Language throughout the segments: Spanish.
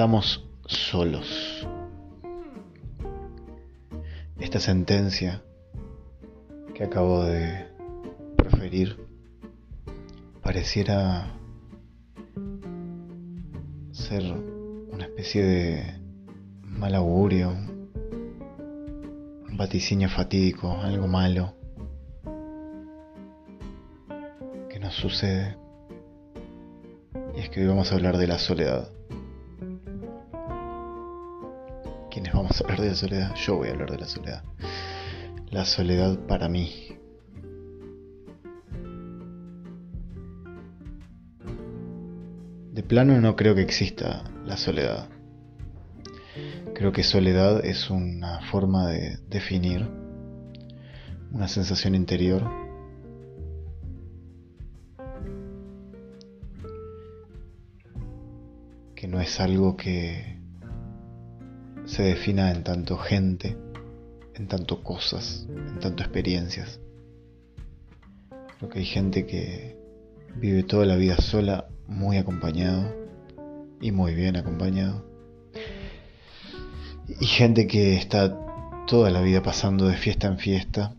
estamos solos. Esta sentencia que acabo de proferir pareciera ser una especie de mal augurio, un vaticinio fatídico, algo malo que nos sucede. Y es que hoy vamos a hablar de la soledad. Vamos a hablar de la soledad? Yo voy a hablar de la soledad. La soledad para mí. De plano no creo que exista la soledad. Creo que soledad es una forma de definir una sensación interior que no es algo que se defina en tanto gente, en tanto cosas, en tanto experiencias. Creo que hay gente que vive toda la vida sola, muy acompañado y muy bien acompañado. Y gente que está toda la vida pasando de fiesta en fiesta,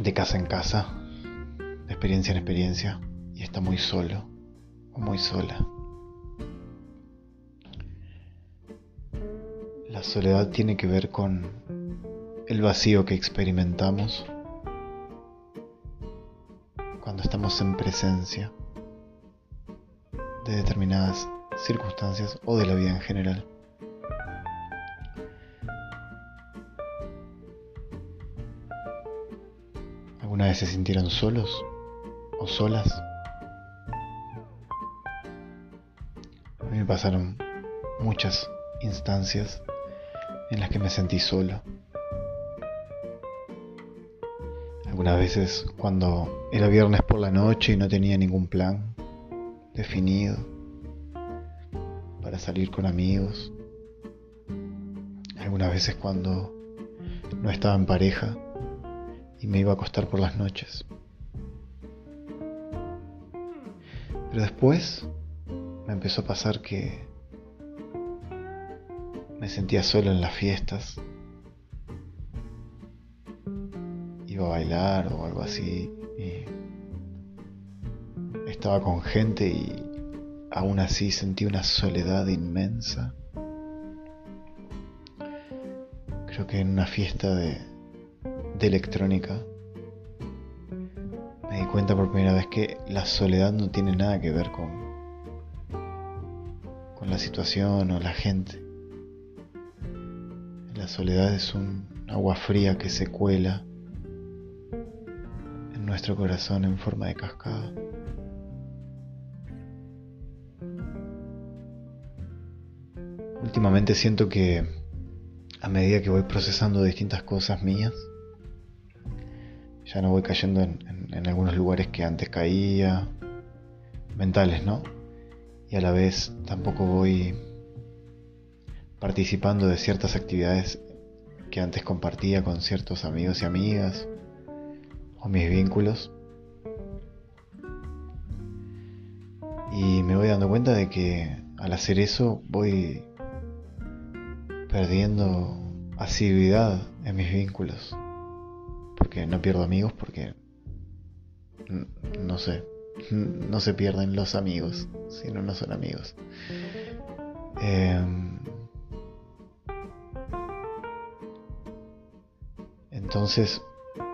de casa en casa, de experiencia en experiencia, y está muy solo o muy sola. La soledad tiene que ver con el vacío que experimentamos cuando estamos en presencia de determinadas circunstancias o de la vida en general. ¿Alguna vez se sintieron solos o solas? A mí me pasaron muchas instancias en las que me sentí solo. Algunas veces cuando era viernes por la noche y no tenía ningún plan definido para salir con amigos. Algunas veces cuando no estaba en pareja y me iba a acostar por las noches. Pero después me empezó a pasar que me sentía solo en las fiestas. Iba a bailar o algo así y estaba con gente y aún así sentí una soledad inmensa. Creo que en una fiesta de de electrónica, me di cuenta por primera vez que la soledad no tiene nada que ver con, con la situación o la gente. Soledad es un agua fría que se cuela en nuestro corazón en forma de cascada. Últimamente siento que a medida que voy procesando distintas cosas mías, ya no voy cayendo en, algunos lugares que antes caía, mentales, ¿no? Y a la vez tampoco voy participando de ciertas actividades que antes compartía con ciertos amigos y amigas o mis vínculos. Y me voy dando cuenta de que al hacer eso voy perdiendo asiduidad en mis vínculos porque no pierdo amigos, porque no sé, no se pierden los amigos, si no, son amigos. Em, entonces,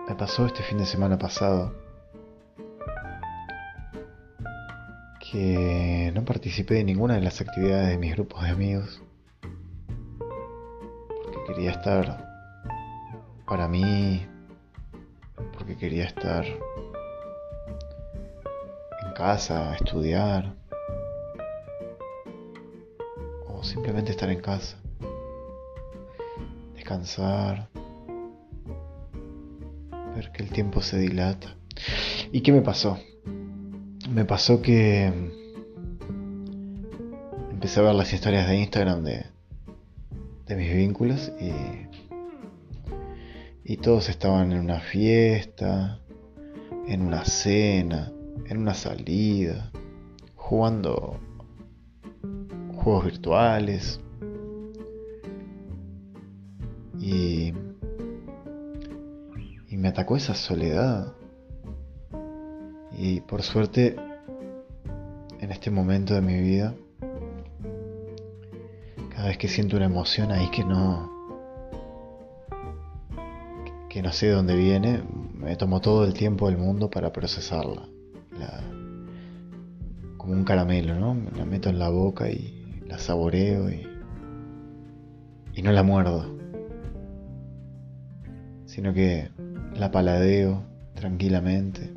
me pasó este fin de semana pasado que no participé de ninguna de las actividades de mis grupos de amigos porque quería estar para mí porque quería estar en casa, estudiar, o simplemente estar en casa, descansar, que el tiempo se dilata. ¿Y qué me pasó? Me pasó que empecé a ver las historias de Instagram de, de mis vínculos y y todos estaban en una fiesta, en una cena, en una salida, jugando juegos virtuales. Y me atacó esa soledad. Y por suerte, en este momento de mi vida, cada vez que siento una emoción ahí que no, que no sé de dónde viene, me tomo todo el tiempo del mundo para procesarla. como un caramelo, ¿no? Me la meto en la boca y la saboreo y, y no la muerdo, sino que la paladeo tranquilamente,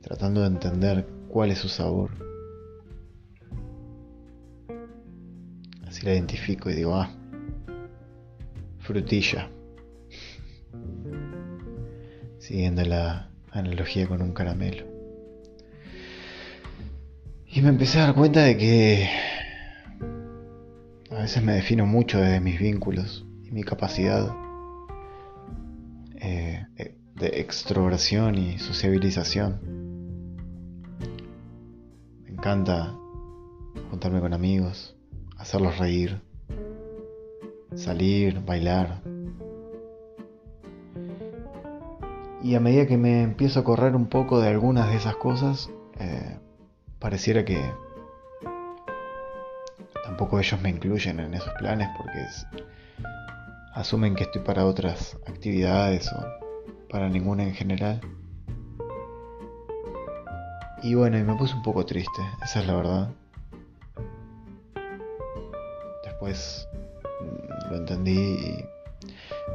tratando de entender cuál es su sabor. Así la identifico y digo, ah, frutilla. Siguiendo la analogía con un caramelo. Y me empecé a dar cuenta de que a veces me defino mucho de mis vínculos y mi capacidad eh, de extroversión y sociabilización. Me encanta juntarme con amigos, hacerlos reír, salir, bailar. Y a medida que me empiezo a correr un poco de algunas de esas cosas, eh, pareciera que tampoco ellos me incluyen en esos planes porque asumen que estoy para otras actividades o para ninguna en general. Y bueno, y me puse un poco triste, esa es la verdad. Después lo entendí y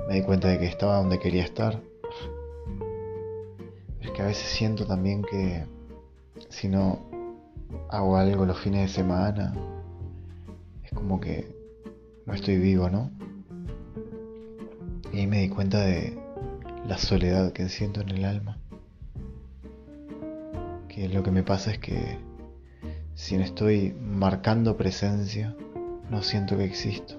me di cuenta de que estaba donde quería estar. Es que a veces siento también que si no hago algo los fines de semana, es como que no estoy vivo, ¿no? Y ahí me di cuenta de la soledad que siento en el alma. Que lo que me pasa es que si no estoy marcando presencia, no siento que existo.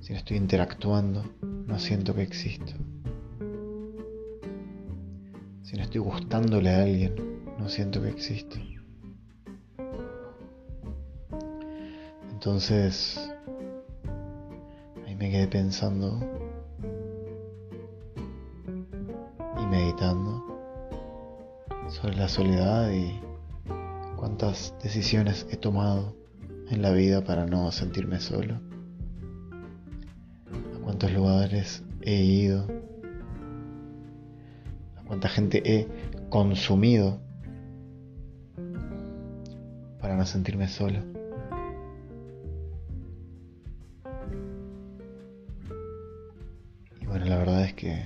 Si no estoy interactuando, no siento que existo. Si no estoy gustándole a alguien, no siento que existo. Entonces, me quedé pensando y meditando sobre la soledad y cuántas decisiones he tomado en la vida para no sentirme solo cuántos lugares he ido, a cuánta gente he consumido para no sentirme solo. La verdad es que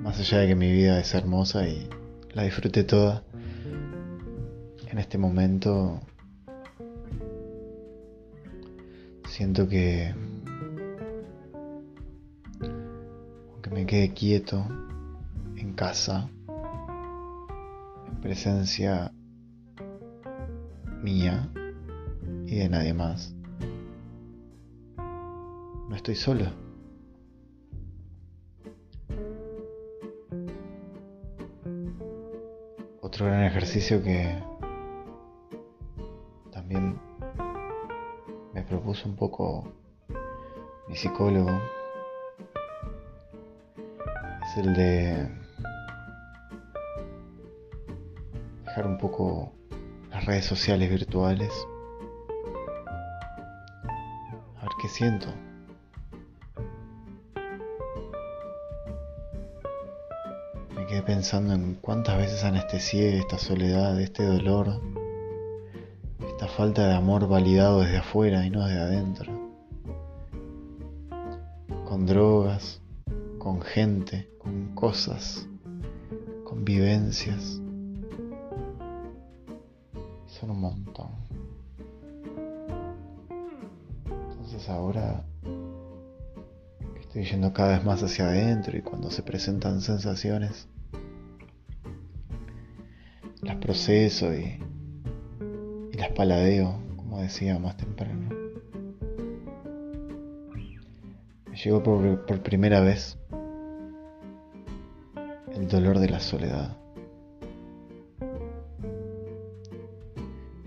más allá de que mi vida es hermosa y la disfrute toda, en este momento Siento que aunque me quede quieto en casa, en presencia mía y de nadie más, estoy solo. Otro gran ejercicio que también propuso un poco mi psicólogo es el de dejar un poco las redes sociales virtuales. A ver qué siento. Pensando en cuántas veces anestesié esta soledad, este dolor falta de amor validado desde afuera y no desde adentro. Con drogas, con gente, con cosas, con vivencias. Son un montón. Entonces ahora estoy yendo cada vez más hacia adentro y cuando se presentan sensaciones, proceso y, y las paladeo, como decía más temprano. Me llegó por, por primera vez el dolor de la soledad.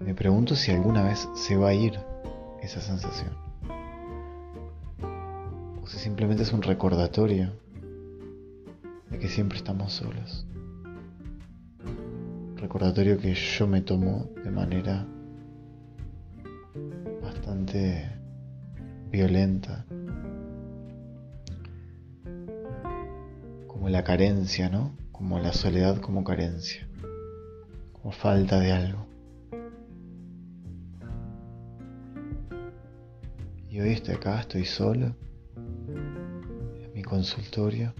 Me pregunto si alguna vez se va a ir esa sensación. O si simplemente es un recordatorio de que siempre estamos solos recordatorio que yo me tomo de manera bastante violenta. Como la carencia, ¿no? Como la soledad como carencia. Como falta de algo. Y hoy estoy acá, estoy solo, en mi consultorio,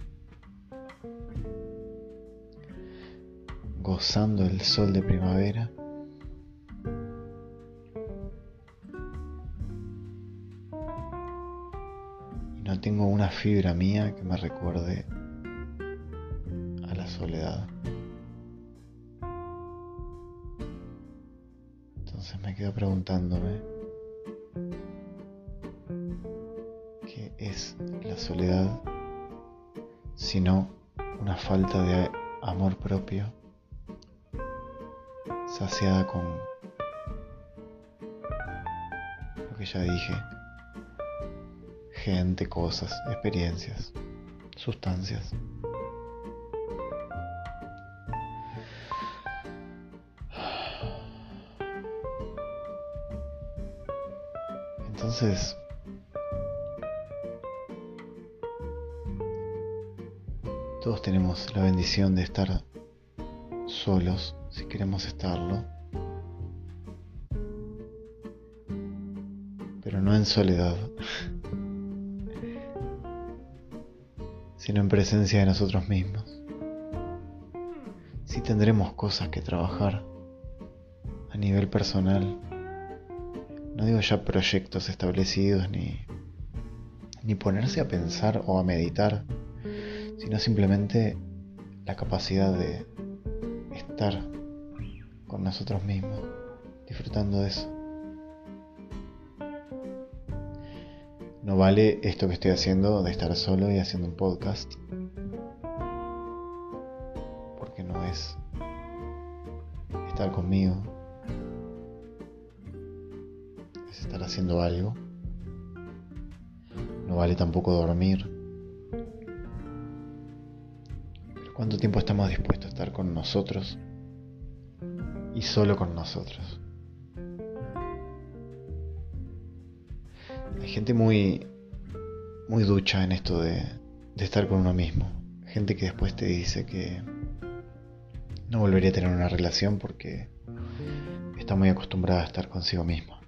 gozando el sol de primavera. Y no tengo una fibra mía que me recuerde a la soledad. Entonces me quedo preguntándome, es la soledad, sino una falta de amor propio, saciada con lo que ya dije, gente, cosas, experiencias, sustancias. Entonces, Todos tenemos la bendición de estar solos si queremos estarlo, pero no en soledad, sino en presencia de nosotros mismos. Si tendremos cosas que trabajar a nivel personal, no digo ya proyectos establecidos ni, ni ponerse a pensar o a meditar sino simplemente la capacidad de estar con nosotros mismos, disfrutando de eso. No vale esto que estoy haciendo de estar solo y haciendo un podcast, porque no es estar conmigo, es estar haciendo algo. No vale tampoco dormir ¿Cuánto tiempo estamos dispuestos a estar con nosotros y solo con nosotros? Hay gente muy, muy ducha en esto de, de estar con uno mismo. Gente que después te dice que no volvería a tener una relación porque está muy acostumbrada a estar consigo misma.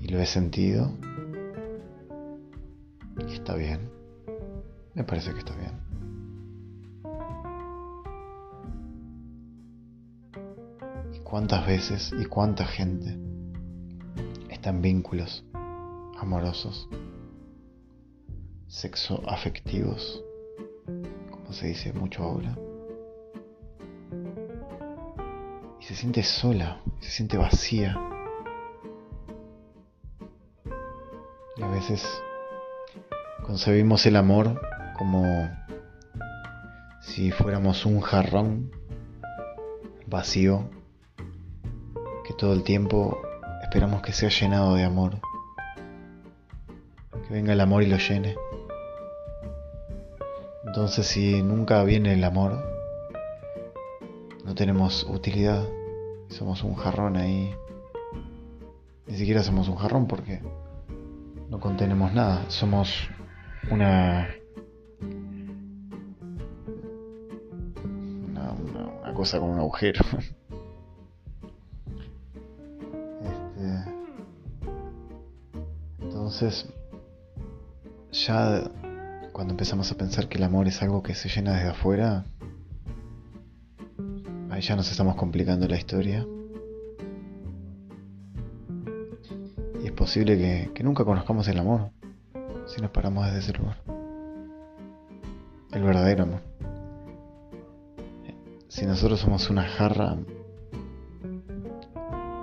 Y lo he sentido y está bien. Me parece que está bien. Cuántas veces y cuánta gente está en vínculos amorosos, sexo afectivos, como se dice mucho ahora? Y se siente sola, se siente vacía. Y a veces concebimos el amor como si fuéramos un jarrón vacío todo el tiempo esperamos que sea llenado de amor. Que venga el amor y lo llene. Entonces si nunca viene el amor, no tenemos utilidad. Somos un jarrón ahí. Ni siquiera somos un jarrón porque no contenemos nada. Somos una cosa con un agujero. entonces, ya cuando empezamos a pensar que el amor es algo que se llena desde afuera, ahí ya nos estamos complicando la historia. Y es posible que, que nunca conozcamos el amor si nos paramos desde ese lugar. El verdadero amor si nosotros somos una jarra,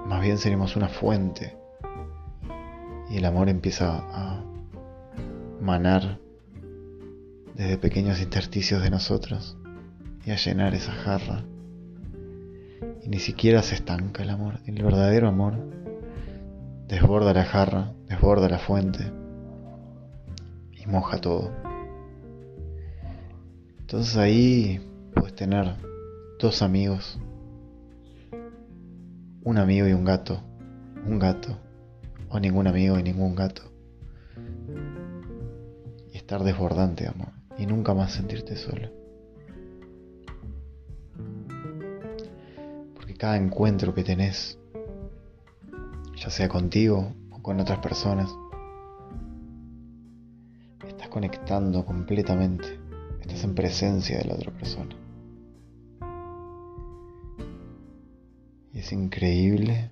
más bien seremos una fuente. Y el amor empieza a manar desde pequeños intersticios de nosotros y a llenar esa jarra. Y ni siquiera se estanca el amor. El verdadero amor desborda la jarra, desborda la fuente y moja todo. Entonces ahí puedes tener dos amigos, un amigo y un gato, un gato, o ningún amigo y ningún gato. Y estar desbordante, amor, y nunca más sentirte solo. Porque cada encuentro que tenés, ya sea contigo o con otras personas, estás conectando completamente estás en presencia de la otra persona. Y es increíble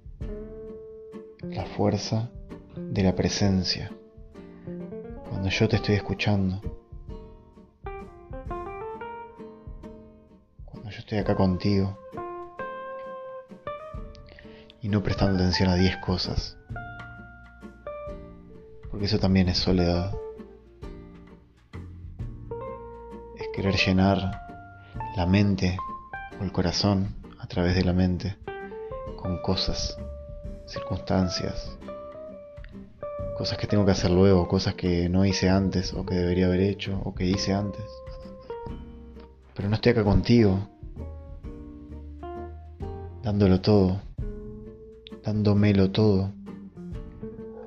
la fuerza de la presencia. Cuando yo te estoy escuchando. Cuando yo estoy acá contigo. Y no prestando atención a 10 cosas. Porque eso también es soledad. querer llenar la mente o el corazón a través de la mente con cosas, circunstancias, cosas que tengo que hacer luego, cosas que no hice antes o que debería haber hecho o que hice antes. Pero no estoy acá contigo, dándolo todo, dándomelo todo,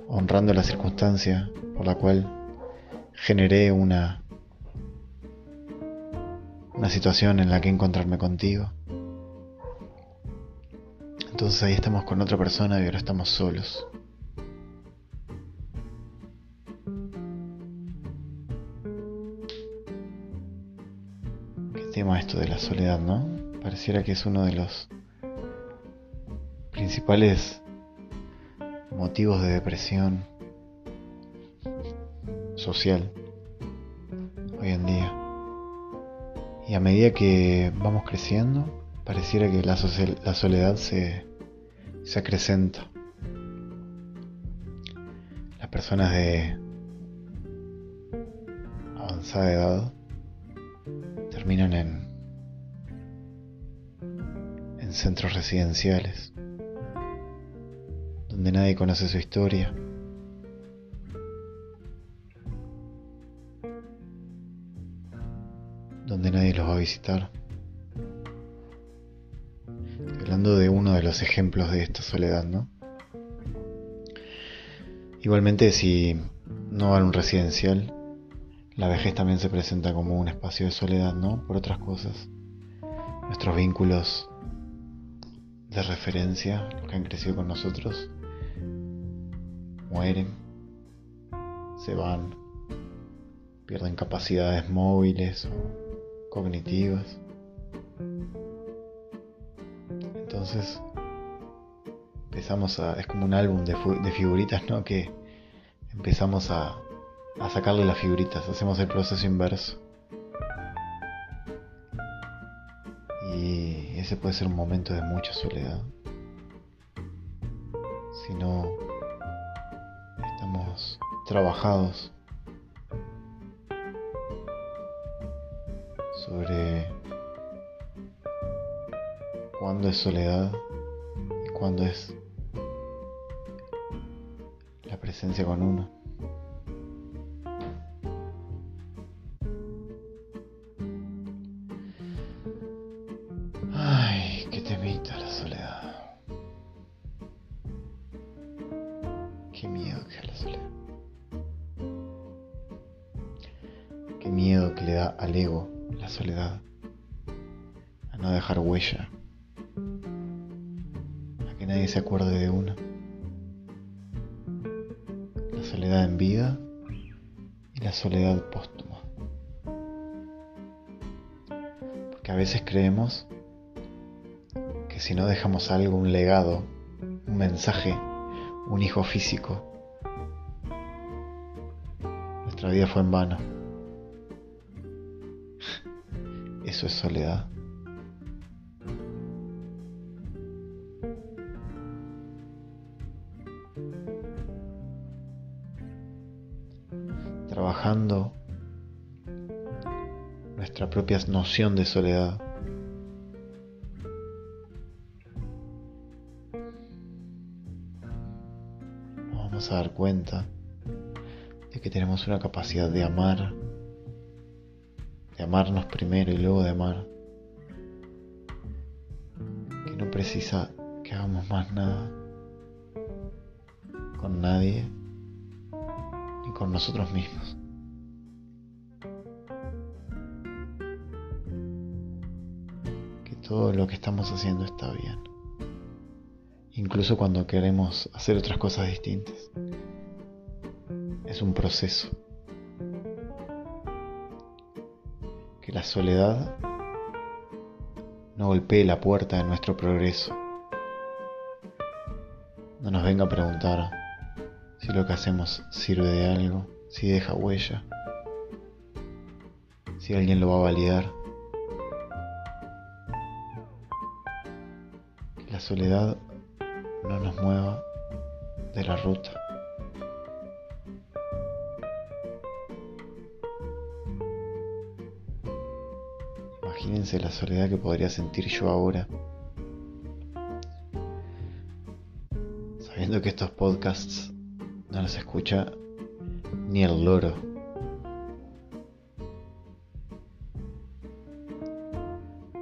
honrando la circunstancia por la cual generé una una situación en la que encontrarme contigo. Entonces ahí estamos con otra persona y ahora estamos solos. Qué tema esto de la soledad, ¿no? Pareciera que es uno de los principales motivos de depresión social hoy en día. Y a medida que vamos creciendo, pareciera que la, soledad se, se acrecenta. Las personas de avanzada edad terminan en, en centros residenciales, donde nadie conoce su historia donde nadie los va a visitar. Hablando de uno de los ejemplos de esta soledad, ¿no? Igualmente, si no van a un residencial, la vejez también se presenta como un espacio de soledad, ¿no? Por otras cosas. Nuestros vínculos de referencia, los que han crecido con nosotros, mueren, se van, pierden capacidades móviles cognitivas. Entonces empezamos a... es como un álbum de, figuritas, ¿no? Que empezamos a, a sacarle las figuritas, hacemos el proceso inverso. Y ese puede ser un momento de mucha soledad. Si no estamos trabajados cuándo es soledad y cuándo es la presencia con uno. Ay, qué temita la soledad. Qué miedo que es la soledad. Qué miedo que le da al ego la soledad, a no dejar huella, nadie se acuerde de uno. La soledad en vida y la soledad póstuma. Porque a veces creemos que si no dejamos algo, un legado, un mensaje, un hijo físico, nuestra vida fue en vano. Eso es soledad. nuestra propia noción de soledad. Nos vamos a dar cuenta de que tenemos una capacidad de amar, de amarnos primero y luego de amar, que no precisa que hagamos más nada con nadie ni con nosotros mismos. Todo lo que estamos haciendo está bien. Incluso cuando queremos hacer otras cosas distintas. Es un proceso. Que la soledad no golpee la puerta de nuestro progreso. No nos venga a preguntar si lo que hacemos sirve de algo, si deja huella, si alguien lo va a validar. Soledad no nos mueva de la ruta. Imagínense la soledad que podría sentir yo ahora, sabiendo que estos podcasts no los escucha ni el loro.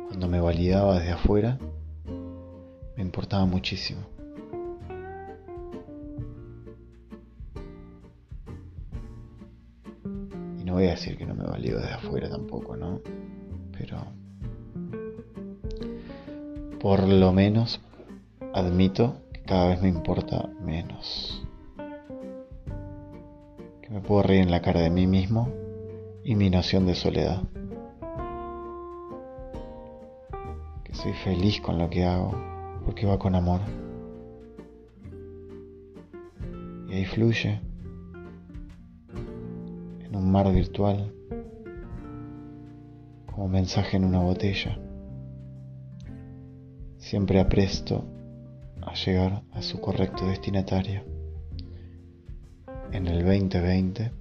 Cuando me validaba desde afuera, importaba muchísimo. Y no voy a decir que no me valido desde afuera tampoco, ¿no? Pero por lo menos admito que cada vez me importa menos me puedo reír en la cara de mí mismo y mi noción de soledad. Que soy feliz con lo que hago porque va con amor. Y ahí fluye en un mar virtual como mensaje en una botella. Siempre apresto a llegar a su correcto destinatario en el 2020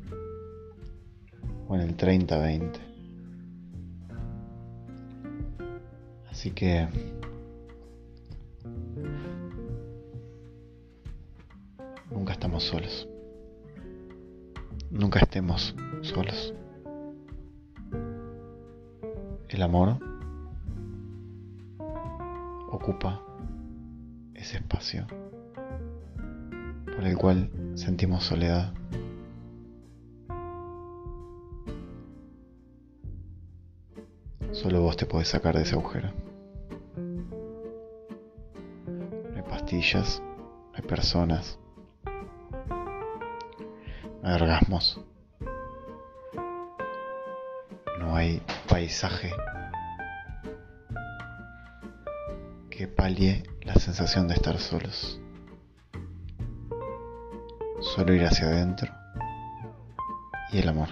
o en el 3020. Así que nunca estamos solos. Nunca estemos solos. El amor ocupa ese espacio por el cual sentimos soledad. Solo vos te podés sacar de ese agujero. No hay pastillas, no hay personas, orgasmos, no hay paisaje que palie la sensación de estar solos solo ir hacia adentro y el amor.